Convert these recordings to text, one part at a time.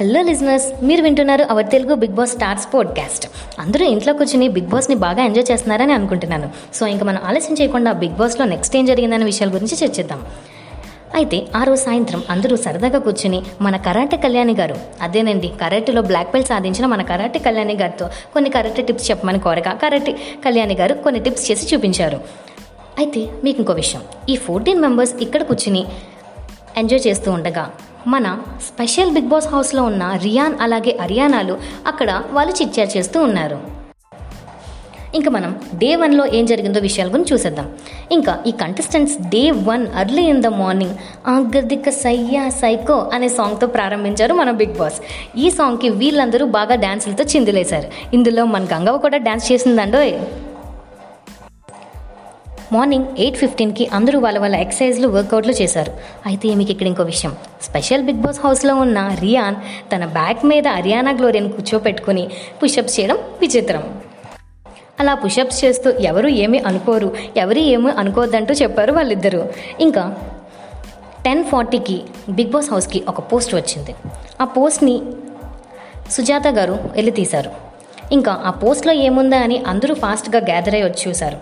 Hello listeners మీరు వింటున్నారు our Telugu Bigg Boss stars podcast అందరూ ఇంట్లో కూర్చుని బిగ్ బాస్ని బాగా ఎంజాయ్ చేస్తున్నారని అనుకుంటున్నాను. సో ఇంకా మనం ఆలస్యం చేయకుండా బిగ్ బాస్లో నెక్స్ట్ ఏం జరిగిందనే విషయాల గురించి చర్చిద్దాం. అయితే ఆ రోజు సాయంత్రం అందరూ సరదాగా కూర్చుని మన కరాటే కళ్యాణి గారు అదేనండి కరాటేలో బ్లాక్ బెల్ట్ సాధించిన మన కరాటే కళ్యాణి గారితో కొన్ని కరాటే టిప్స్ చెప్పమని కోరగా కరాటే కళ్యాణి గారు కొన్ని టిప్స్ చేసి చూపించారు. అయితే మీకు ఇంకో విషయం. ఈ ఫోర్టీన్ మెంబర్స్ ఇక్కడ కూర్చుని ఎంజాయ్ చేస్తూ ఉండగా మన స్పెషల్ బిగ్ బాస్ హౌస్లో ఉన్న రియాన్ అలాగే అరియానాలు అక్కడ వాళ్ళు చిట్చాట్ చేస్తూ ఉన్నారు. ఇంకా మనం డే వన్లో ఏం జరిగిందో విషయాల గురించి చూసేద్దాం. ఇంకా ఈ contestants day one early in the morning ఆగర్దిక సయ్యా సైకో అనే సాంగ్తో ప్రారంభించారు మన బిగ్ బాస్. ఈ సాంగ్కి వీళ్ళందరూ బాగా డ్యాన్సులతో చిందులేశారు. ఇందులో మన గంగవ్వ కూడా డ్యాన్స్ చేసిందండోయ్. మార్నింగ్ ఎయిట్ ఫిఫ్టీన్కి అందరూ వాళ్ళ వాళ్ళ ఎక్సర్సైజ్లు వర్కౌట్లు చేశారు. అయితే మీకు ఇక్కడ ఇంకో విషయం. స్పెషల్ బిగ్ బాస్ హౌస్లో ఉన్న రియాన్ తన బ్యాక్ మీద అరియానా గ్లోరియన్ కూర్చోపెట్టుకుని పుషప్స్ చేయడం విచిత్రం. అలా పుషప్స్ చేస్తూ ఎవరు ఏమీ అనుకోరు ఎవరు ఏమీ అనుకోవద్దంటూ చెప్పారు వాళ్ళిద్దరూ. ఇంకా టెన్ ఫార్టీకి బిగ్ బాస్ హౌస్కి ఒక పోస్ట్ వచ్చింది. ఆ పోస్ట్ని సుజాత గారు వెళ్ళి తీశారు ఇంకా ఆ పోస్ట్లో ఏముందా అని అందరూ ఫాస్ట్గా గ్యాదర్ అయ్యి వచ్చి చూశారు.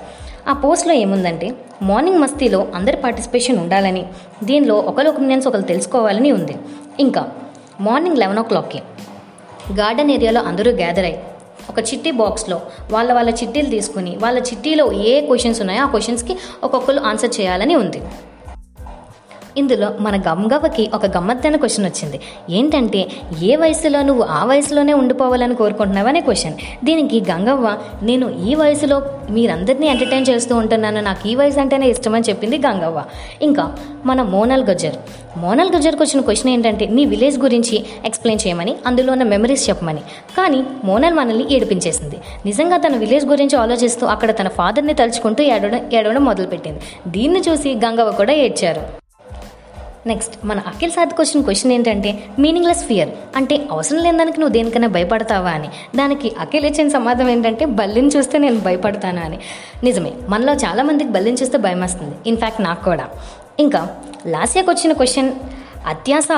ఆ పోస్ట్లో ఏముందంటే మార్నింగ్ మస్తీలో అందరి పార్టిసిపేషన్ ఉండాలని దీనిలో ఒకరి ఒపీనియన్స్ ఒకరు తెలుసుకోవాలని ఉంది. ఇంకా మార్నింగ్ లెవెన్ ఓ క్లాక్కి గార్డెన్ ఏరియాలో అందరూ గ్యాదర్ అయ్యి ఒక చిట్టి బాక్స్లో వాళ్ళ వాళ్ళ చిట్టీలు తీసుకుని వాళ్ళ చిట్టీలో ఏ క్వశ్చన్స్ ఉన్నాయో ఆ క్వశ్చన్స్కి ఒక్కొక్కరు ఆన్సర్ చేయాలని ఉంది. ఇందులో మన గంగవ్వకి ఒక గమ్మత్తైన క్వశ్చన్ వచ్చింది. ఏంటంటే ఏ వయసులో నువ్వు ఆ వయసులోనే ఉండిపోవాలని కోరుకుంటున్నావు అనే క్వశ్చన్. దీనికి గంగవ్వ నేను ఈ వయసులో మీరందరినీ ఎంటర్టైన్ చేస్తూ ఉంటున్నాను నాకు ఈ వయసు అంటేనే ఇష్టమని చెప్పింది గంగవ్వ. ఇంకా మన మోనల్ గజర్ మోనల్ గజర్కి వచ్చిన క్వశ్చన్ ఏంటంటే నీ విలేజ్ గురించి ఎక్స్ప్లెయిన్ చేయమని అందులో ఉన్న మెమరీస్ చెప్పమని. కానీ మోనల్ మనల్ని ఏడిపించేసింది. నిజంగా తన విలేజ్ గురించి ఆలోచిస్తూ అక్కడ తన ఫాదర్ని తలుచుకుంటూ ఏడవడం ఏడవడం మొదలుపెట్టింది. దీన్ని చూసి గంగవ్వ కూడా ఏడ్చారు. నెక్స్ట్ మన అఖిల్ సాధ్కి వచ్చిన క్వశ్చన్ ఏంటంటే మీనింగ్లెస్ ఫియర్ అంటే అవసరం లేని దానికి నువ్వు దేనికైనా భయపడతావా అని. దానికి అఖిల్ ఇచ్చిన సమాధానం ఏంటంటే బల్లిని చూస్తే నేను భయపడతాను అని. నిజమే మనలో చాలామందికి బల్లిని చూస్తే భయం వస్తుంది ఇన్ఫ్యాక్ట్ నాకు కూడా. ఇంకా లాస్యాకి వచ్చిన క్వశ్చన్ అత్యాస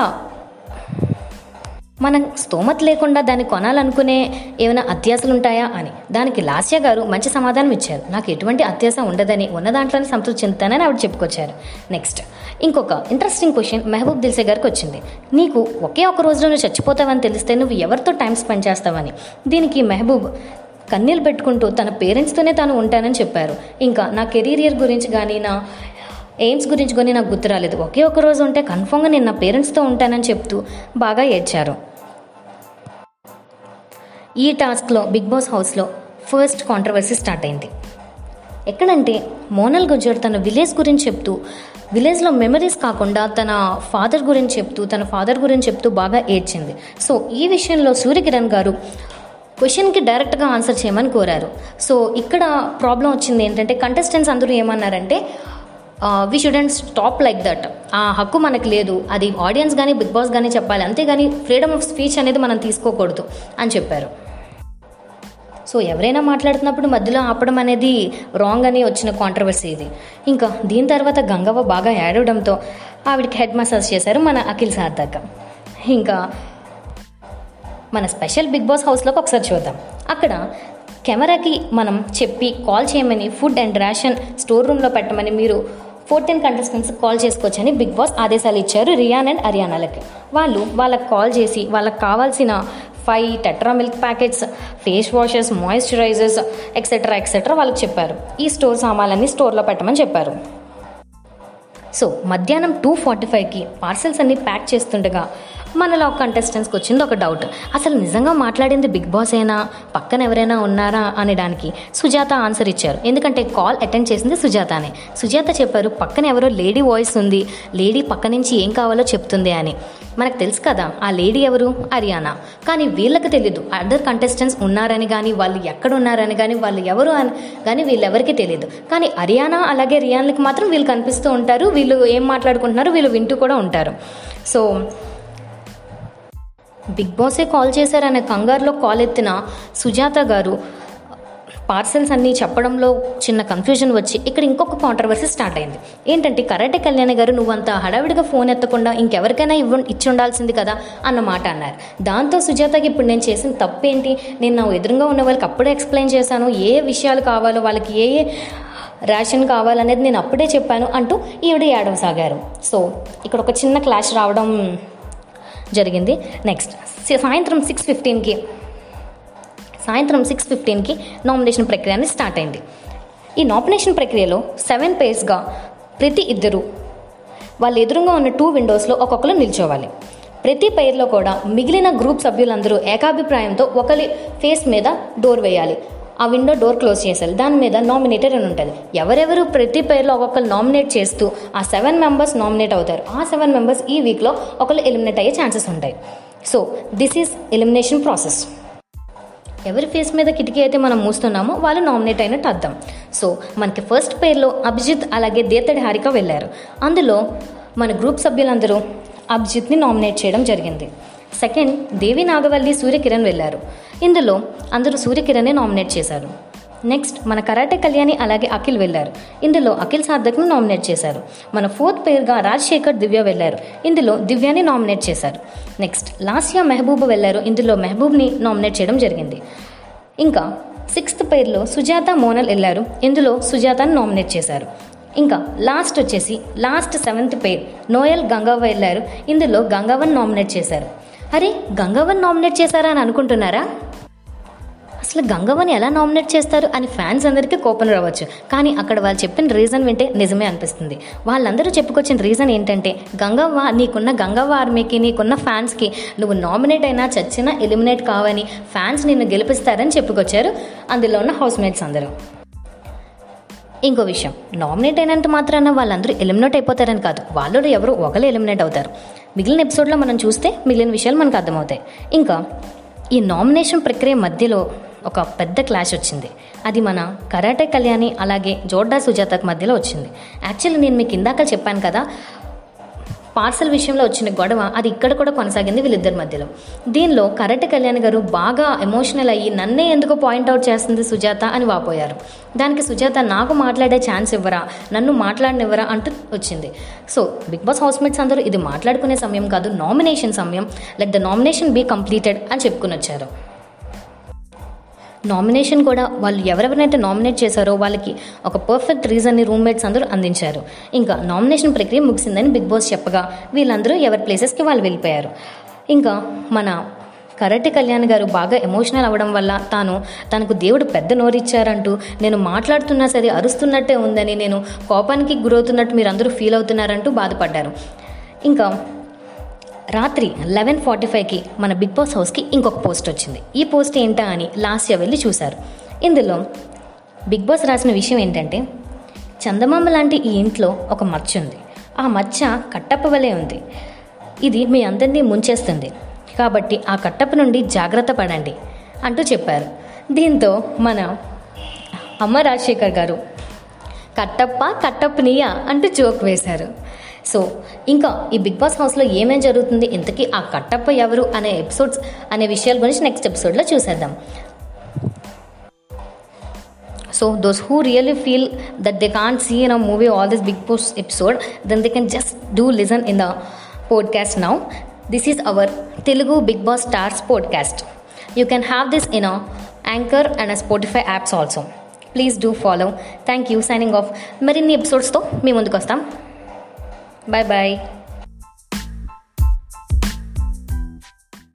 మనం స్తోమత లేకుండా దాన్ని కొనాలనుకునే ఏమైనా అత్యాసలు ఉంటాయా అని. దానికి లాస్య గారు మంచి సమాధానం ఇచ్చారు. నాకు ఎటువంటి అత్యాస ఉండదని ఉన్న దాంట్లోనే సంతృప్తి చెందుతానని ఆవిడ చెప్పుకొచ్చారు. నెక్స్ట్ ఇంకొక ఇంట్రెస్టింగ్ క్వశ్చన్ మెహబూబ్ దిల్సే గారికి వచ్చింది. నీకు ఒకే ఒక రోజులో నువ్వు చచ్చిపోతావని తెలిస్తే నువ్వు ఎవరితో టైం స్పెండ్ చేస్తావని? దీనికి మెహబూబ్ కన్నీళ్ళు పెట్టుకుంటూ తన పేరెంట్స్తోనే తాను ఉంటానని చెప్పారు. ఇంకా నా కెరీరియర్ గురించి కానీ నా ఎయిమ్స్ గురించి కానీ నాకు గుర్తు రాలేదు. ఒకే ఒక రోజు ఉంటే కన్ఫామ్గా నేను నా పేరెంట్స్తో ఉంటానని చెప్తూ బాగా ఏడ్చారు. ఈ టాస్క్లో బిగ్ బాస్ హౌస్లో ఫస్ట్ కాంట్రవర్సీ స్టార్ట్ అయింది. ఎక్కడంటే మోనల్ గుజ్జర్ తన విలేజ్ గురించి చెప్తూ విలేజ్లో మెమరీస్ కాకుండా తన ఫాదర్ గురించి చెప్తూ తన ఫాదర్ గురించి చెప్తూ బాగా ఏడ్చింది. సో ఈ విషయంలో సూర్యకిరణ్ గారు క్వశ్చన్కి డైరెక్ట్గా ఆన్సర్ చేయమని కోరారు. సో ఇక్కడ ప్రాబ్లం వచ్చింది ఏంటంటే కంటెస్టెంట్స్ అందరూ ఏమన్నారంటే we shouldn't stop like that ఆ హక్కు మనకు లేదు. అది ఆడియన్స్ కానీ బిగ్ బాస్ కానీ చెప్పాలి. అంతేగాని ఫ్రీడమ్ ఆఫ్ స్పీచ్ అనేది మనం తీసుకోకూడదు అని చెప్పారు. సో ఎవరైనా మాట్లాడుతున్నప్పుడు మధ్యలో ఆపడం అనేది రాంగ్ అని వచ్చిన కాంట్రవర్సీ ఇది. ఇంకా దీని తర్వాత గంగవ్వ బాగా ఏడవడంతో ఆవిడకి హెడ్ మసాజ్ చేశారు మన అఖిల్ సార్ దగ్గర ఇంకా మన స్పెషల్ బిగ్ బాస్ హౌస్లోకి ఒకసారి చూద్దాం. అక్కడ కెమెరాకి మనం చెప్పి కాల్ చేయమని ఫుడ్ అండ్ రేషన్ స్టోర్ రూమ్లో పెట్టమని మీరు ఫోర్టీన్ కంటెస్టెంట్స్ కాల్ చేసుకోవచ్చని బిగ్ బాస్ ఆదేశాలు ఇచ్చారు రియాన్ అండ్ హర్యానాలకి వాళ్ళు వాళ్ళకి కాల్ చేసి వాళ్ళకి కావాల్సిన five tetra milk packets face washes moisturisers etcetera etcetera వాళ్ళకి చెప్పారు. ఈ స్టోర్ సామాన్లన్నీ స్టోర్లో పెట్టమని చెప్పారు. సో మధ్యాహ్నం టూ ఫార్టీ ఫైవ్కి పార్సెల్స్ అన్నీ ప్యాక్ చేస్తుండగా మనలో కంటెస్టెంట్స్కి వచ్చింది ఒక డౌట్ అసలు నిజంగా మాట్లాడింది బిగ్ బాస్ అయినా పక్కన ఎవరైనా ఉన్నారా? అనడానికి సుజాత ఆన్సర్ ఇచ్చారు. ఎందుకంటే కాల్ అటెండ్ చేసింది సుజాతనే. సుజాత చెప్పారు పక్కన ఎవరో లేడీ వాయిస్ ఉంది. లేడీ పక్క నుంచి ఏం కావాలో చెప్తుంది అని. మనకు తెలుసు కదా ఆ లేడీ ఎవరు? హర్యానా. కానీ వీళ్ళకి తెలియదు అదర్ కంటెస్టెంట్స్ ఉన్నారని కానీ వాళ్ళు ఎక్కడ ఉన్నారని కానీ వాళ్ళు ఎవరు అని కానీ వీళ్ళెవరికి తెలియదు కానీ హర్యానా అలాగే రియాన్లకి మాత్రం వీళ్ళు కనిపిస్తూ ఉంటారు. వీళ్ళు ఏం మాట్లాడుకుంటున్నారు వీళ్ళు వింటూ కూడా ఉంటారు. సో బిగ్ బాసే కాల్ చేశారనే కంగారులో కాల్ ఎత్తిన సుజాత గారు పార్సెల్స్ అన్నీ చెప్పడంలో చిన్న కన్ఫ్యూజన్ వచ్చి ఇక్కడ ఇంకొక కాంట్రవర్సీ స్టార్ట్ అయింది. ఏంటంటే కరాటే కళ్యాణ్ గారు నువ్వంత హడావిడిగా ఫోన్ ఎత్తకుండా ఇంకెవరికైనా ఇవ్వ ఇచ్చి ఉండాల్సింది కదా అన్న మాట అన్నారు. దాంతో సుజాతకి ఇప్పుడు నేను చేసిన తప్పేంటి? నేను నా ఎదురుగా ఉన్న వాళ్ళకి అప్పుడే ఎక్స్ప్లెయిన్ చేశాను. ఏ ఏ విషయాలు కావాలో వాళ్ళకి ఏ ఏ రేషన్ కావాలనేది నేను అప్పుడే చెప్పాను అంటూ ఈవిడ ఏడవసాగారు. సో ఇక్కడ ఒక చిన్న క్లాష్ రావడం జరిగింది. నెక్స్ట్ సాయంత్రం సిక్స్ ఫిఫ్టీన్కి సాయంత్రం సిక్స్ ఫిఫ్టీన్కి నామినేషన్ ప్రక్రియ అనేది స్టార్ట్ అయింది. ఈ నామినేషన్ ప్రక్రియలో సెవెన్ పేర్స్గా ప్రతి ఇద్దరు వాళ్ళ ఎదురుగా ఉన్న టూ విండోస్లో ఒక్కొక్కరు నిల్చోవాలి. ప్రతి పేర్లో కూడా మిగిలిన గ్రూప్ సభ్యులందరూ ఏకాభిప్రాయంతో ఒకరి ఫేస్ మీద డోర్ వేయాలి. ఆ విండో డోర్ క్లోజ్ చేసేయాలి దాని మీద నామినేటర్ అని ఉంటుంది. ఎవరెవరు ప్రతి పేర్లో ఒక్కొక్కరు నామినేట్ చేస్తూ ఆ సెవెన్ మెంబర్స్ నామినేట్ అవుతారు. ఆ సెవెన్ మెంబర్స్ ఈ వీక్లో ఒకళ్ళు ఎలిమినేట్ అయ్యే ఛాన్సెస్ ఉంటాయి. So this is elimination process ఎవరి ఫేస్ మీద కిటికీ అయితే మనం మూస్తున్నామో వాళ్ళు నామినేట్ అయినట్టు అర్థం. సో మనకి ఫస్ట్ పేర్లో అభిజిత్ అలాగే దేతడి హారిక వెళ్ళారు. అందులో మన గ్రూప్ సభ్యులందరూ అభిజిత్ని నామినేట్ చేయడం జరిగింది. సెకండ్ దేవి నాగవల్లి సూర్యకిరణ్ వెళ్ళారు. ఇందులో అందరూ సూర్యకిరణ్ని నామినేట్ చేశారు. నెక్స్ట్ మన కరాటే కళ్యాణి అలాగే అఖిల్ వెళ్ళారు. ఇందులో అఖిల్ సార్థక్ను నామినేట్ చేశారు. మన ఫోర్త్ పేరుగా రాజశేఖర్ దివ్య వెళ్ళారు. ఇందులో దివ్యాని నామినేట్ చేశారు. నెక్స్ట్ లాస్యా మెహబూబ్ వెళ్ళారు. ఇందులో మెహబూబ్ని నామినేట్ చేయడం జరిగింది. ఇంకా సిక్స్త్ పేరులో సుజాత మోనల్ వెళ్ళారు. ఇందులో సుజాతని నామినేట్ చేశారు. ఇంకా లాస్ట్ వచ్చేసి last seventh pair Noel Gangavva వెళ్ళారు. ఇందులో గంగవ్వని నామినేట్ చేశారు. అరే గంగవ్వని నామినేట్ చేశారా అని అనుకుంటున్నారా? అసలు గంగవ్వని ఎలా నామినేట్ చేస్తారు అని ఫ్యాన్స్ అందరికీ కోపం రావచ్చు. కానీ అక్కడ వాళ్ళు చెప్పిన రీజన్ వింటే నిజమే అనిపిస్తుంది. వాళ్ళందరూ చెప్పుకొచ్చిన రీజన్ ఏంటంటే గంగవ్వ నీకున్న గంగవ్వ ఆర్మీకి నీకున్న ఫ్యాన్స్కి నువ్వు నామినేట్ అయినా చచ్చినా ఎలిమినేట్ కావని ఫ్యాన్స్ నిన్ను గెలిపిస్తారని చెప్పుకొచ్చారు. అందులో ఉన్న హౌస్ మేట్స్ అందరూ. ఇంకో విషయం నామినేట్ అయినంత మాత్రాన వాళ్ళందరూ ఎలిమినేట్ అయిపోతారని కాదు. వాళ్ళు ఎవరు ఒకరు ఎలిమినేట్ అవుతారు. మిగిలిన ఎపిసోడ్లో మనం చూస్తే మిగిలిన విషయాలు మనకు అర్థమవుతాయి. ఇంకా ఈ నామినేషన్ ప్రక్రియ మధ్యలో ఒక పెద్ద క్లాష్ వచ్చింది. అది మన కరాటే కళ్యాణి అలాగే జోర్డా సుజాతకు మధ్యలో వచ్చింది. యాక్చువల్లీ నేను మీకు ఇందాక చెప్పాను కదా పార్సల్ విషయంలో వచ్చిన గొడవ అది ఇక్కడ కూడా కొనసాగింది వీళ్ళిద్దరి మధ్యలో. దీనిలో కరెక్ట్ కళ్యాణ్ గారు బాగా ఎమోషనల్ అయ్యి నన్నే ఎందుకు పాయింట్అవుట్ చేస్తుంది సుజాత అని వాపోయారు. దానికి సుజాత నాకు మాట్లాడే ఛాన్స్ ఇవ్వరా? నన్ను మాట్లాడనివ్వరా? అంటూ వచ్చింది. సో బిగ్ బాస్ హౌస్మేట్స్ అందరూ ఇది మాట్లాడుకునే సమయం కాదు నామినేషన్ సమయం. Like the nomination be completed అని చెప్పుకుని వచ్చారు. నామినేషన్ కూడా వాళ్ళు ఎవరెవరినైతే నామినేట్ చేశారో వాళ్ళకి ఒక పర్ఫెక్ట్ రీజన్ని రూమ్మేట్స్ అందరూ అందించారు. ఇంకా నామినేషన్ ప్రక్రియ ముగిసిందని బిగ్ బాస్ చెప్పగా వీళ్ళందరూ ఎవరి ప్లేసెస్కి వాళ్ళు వెళ్ళిపోయారు. ఇంకా మన కరటి కళ్యాణ్ గారు బాగా ఎమోషనల్ అవ్వడం వల్ల తాను తనకు దేవుడు పెద్ద నోరిచ్చారంటూ నేను మాట్లాడుతున్నా సరే అరుస్తున్నట్టే ఉందని నేను కోపానికి గురవుతున్నట్టు మీరు అందరూ ఫీల్ అవుతున్నారంటూ బాధపడ్డారు. ఇంకా రాత్రి లెవెన్ ఫార్టీ ఫైవ్కి మన బిగ్ బాస్ హౌస్కి ఇంకొక పోస్ట్ వచ్చింది. ఈ పోస్ట్ ఏంటా అని లాస్ట్ ఇయర్ వెళ్ళి చూశారు. ఇందులో బిగ్ బాస్ రాసిన విషయం ఏంటంటే చందమామ లాంటి ఈ ఇంట్లో ఒక మచ్చ ఉంది. ఆ మచ్చ కట్టప్ప వలె ఉంది. ఇది మీ అందరినీ ముంచేస్తుంది. కాబట్టి ఆ కట్టప్ప నుండి జాగ్రత్త పడండి అంటూ చెప్పారు. దీంతో మన అమ్మ రాజశేఖర్ గారు కట్టప్ప కట్టప్పనియా అంటూ జోక్ వేశారు. సో ఇంకా ఈ బిగ్ బాస్ హౌస్లో ఏమేం జరుగుతుంది? ఇంతకీ ఆ కట్టప్ప ఎవరు అనే ఎపిసోడ్స్ అనే విషయాల గురించి నెక్స్ట్ ఎపిసోడ్లో చూసేద్దాం. So those who really feel that they can't see in a movie all this Bigg Boss episode then they can just do listen in the podcast now this is our Telugu Bigg Boss stars podcast you can have this in a Anchor and a Spotify apps also please do follow thank you signing off మరిన్ని ఎపిసోడ్స్తో మీ ముందుకు వస్తాం. Bye bye.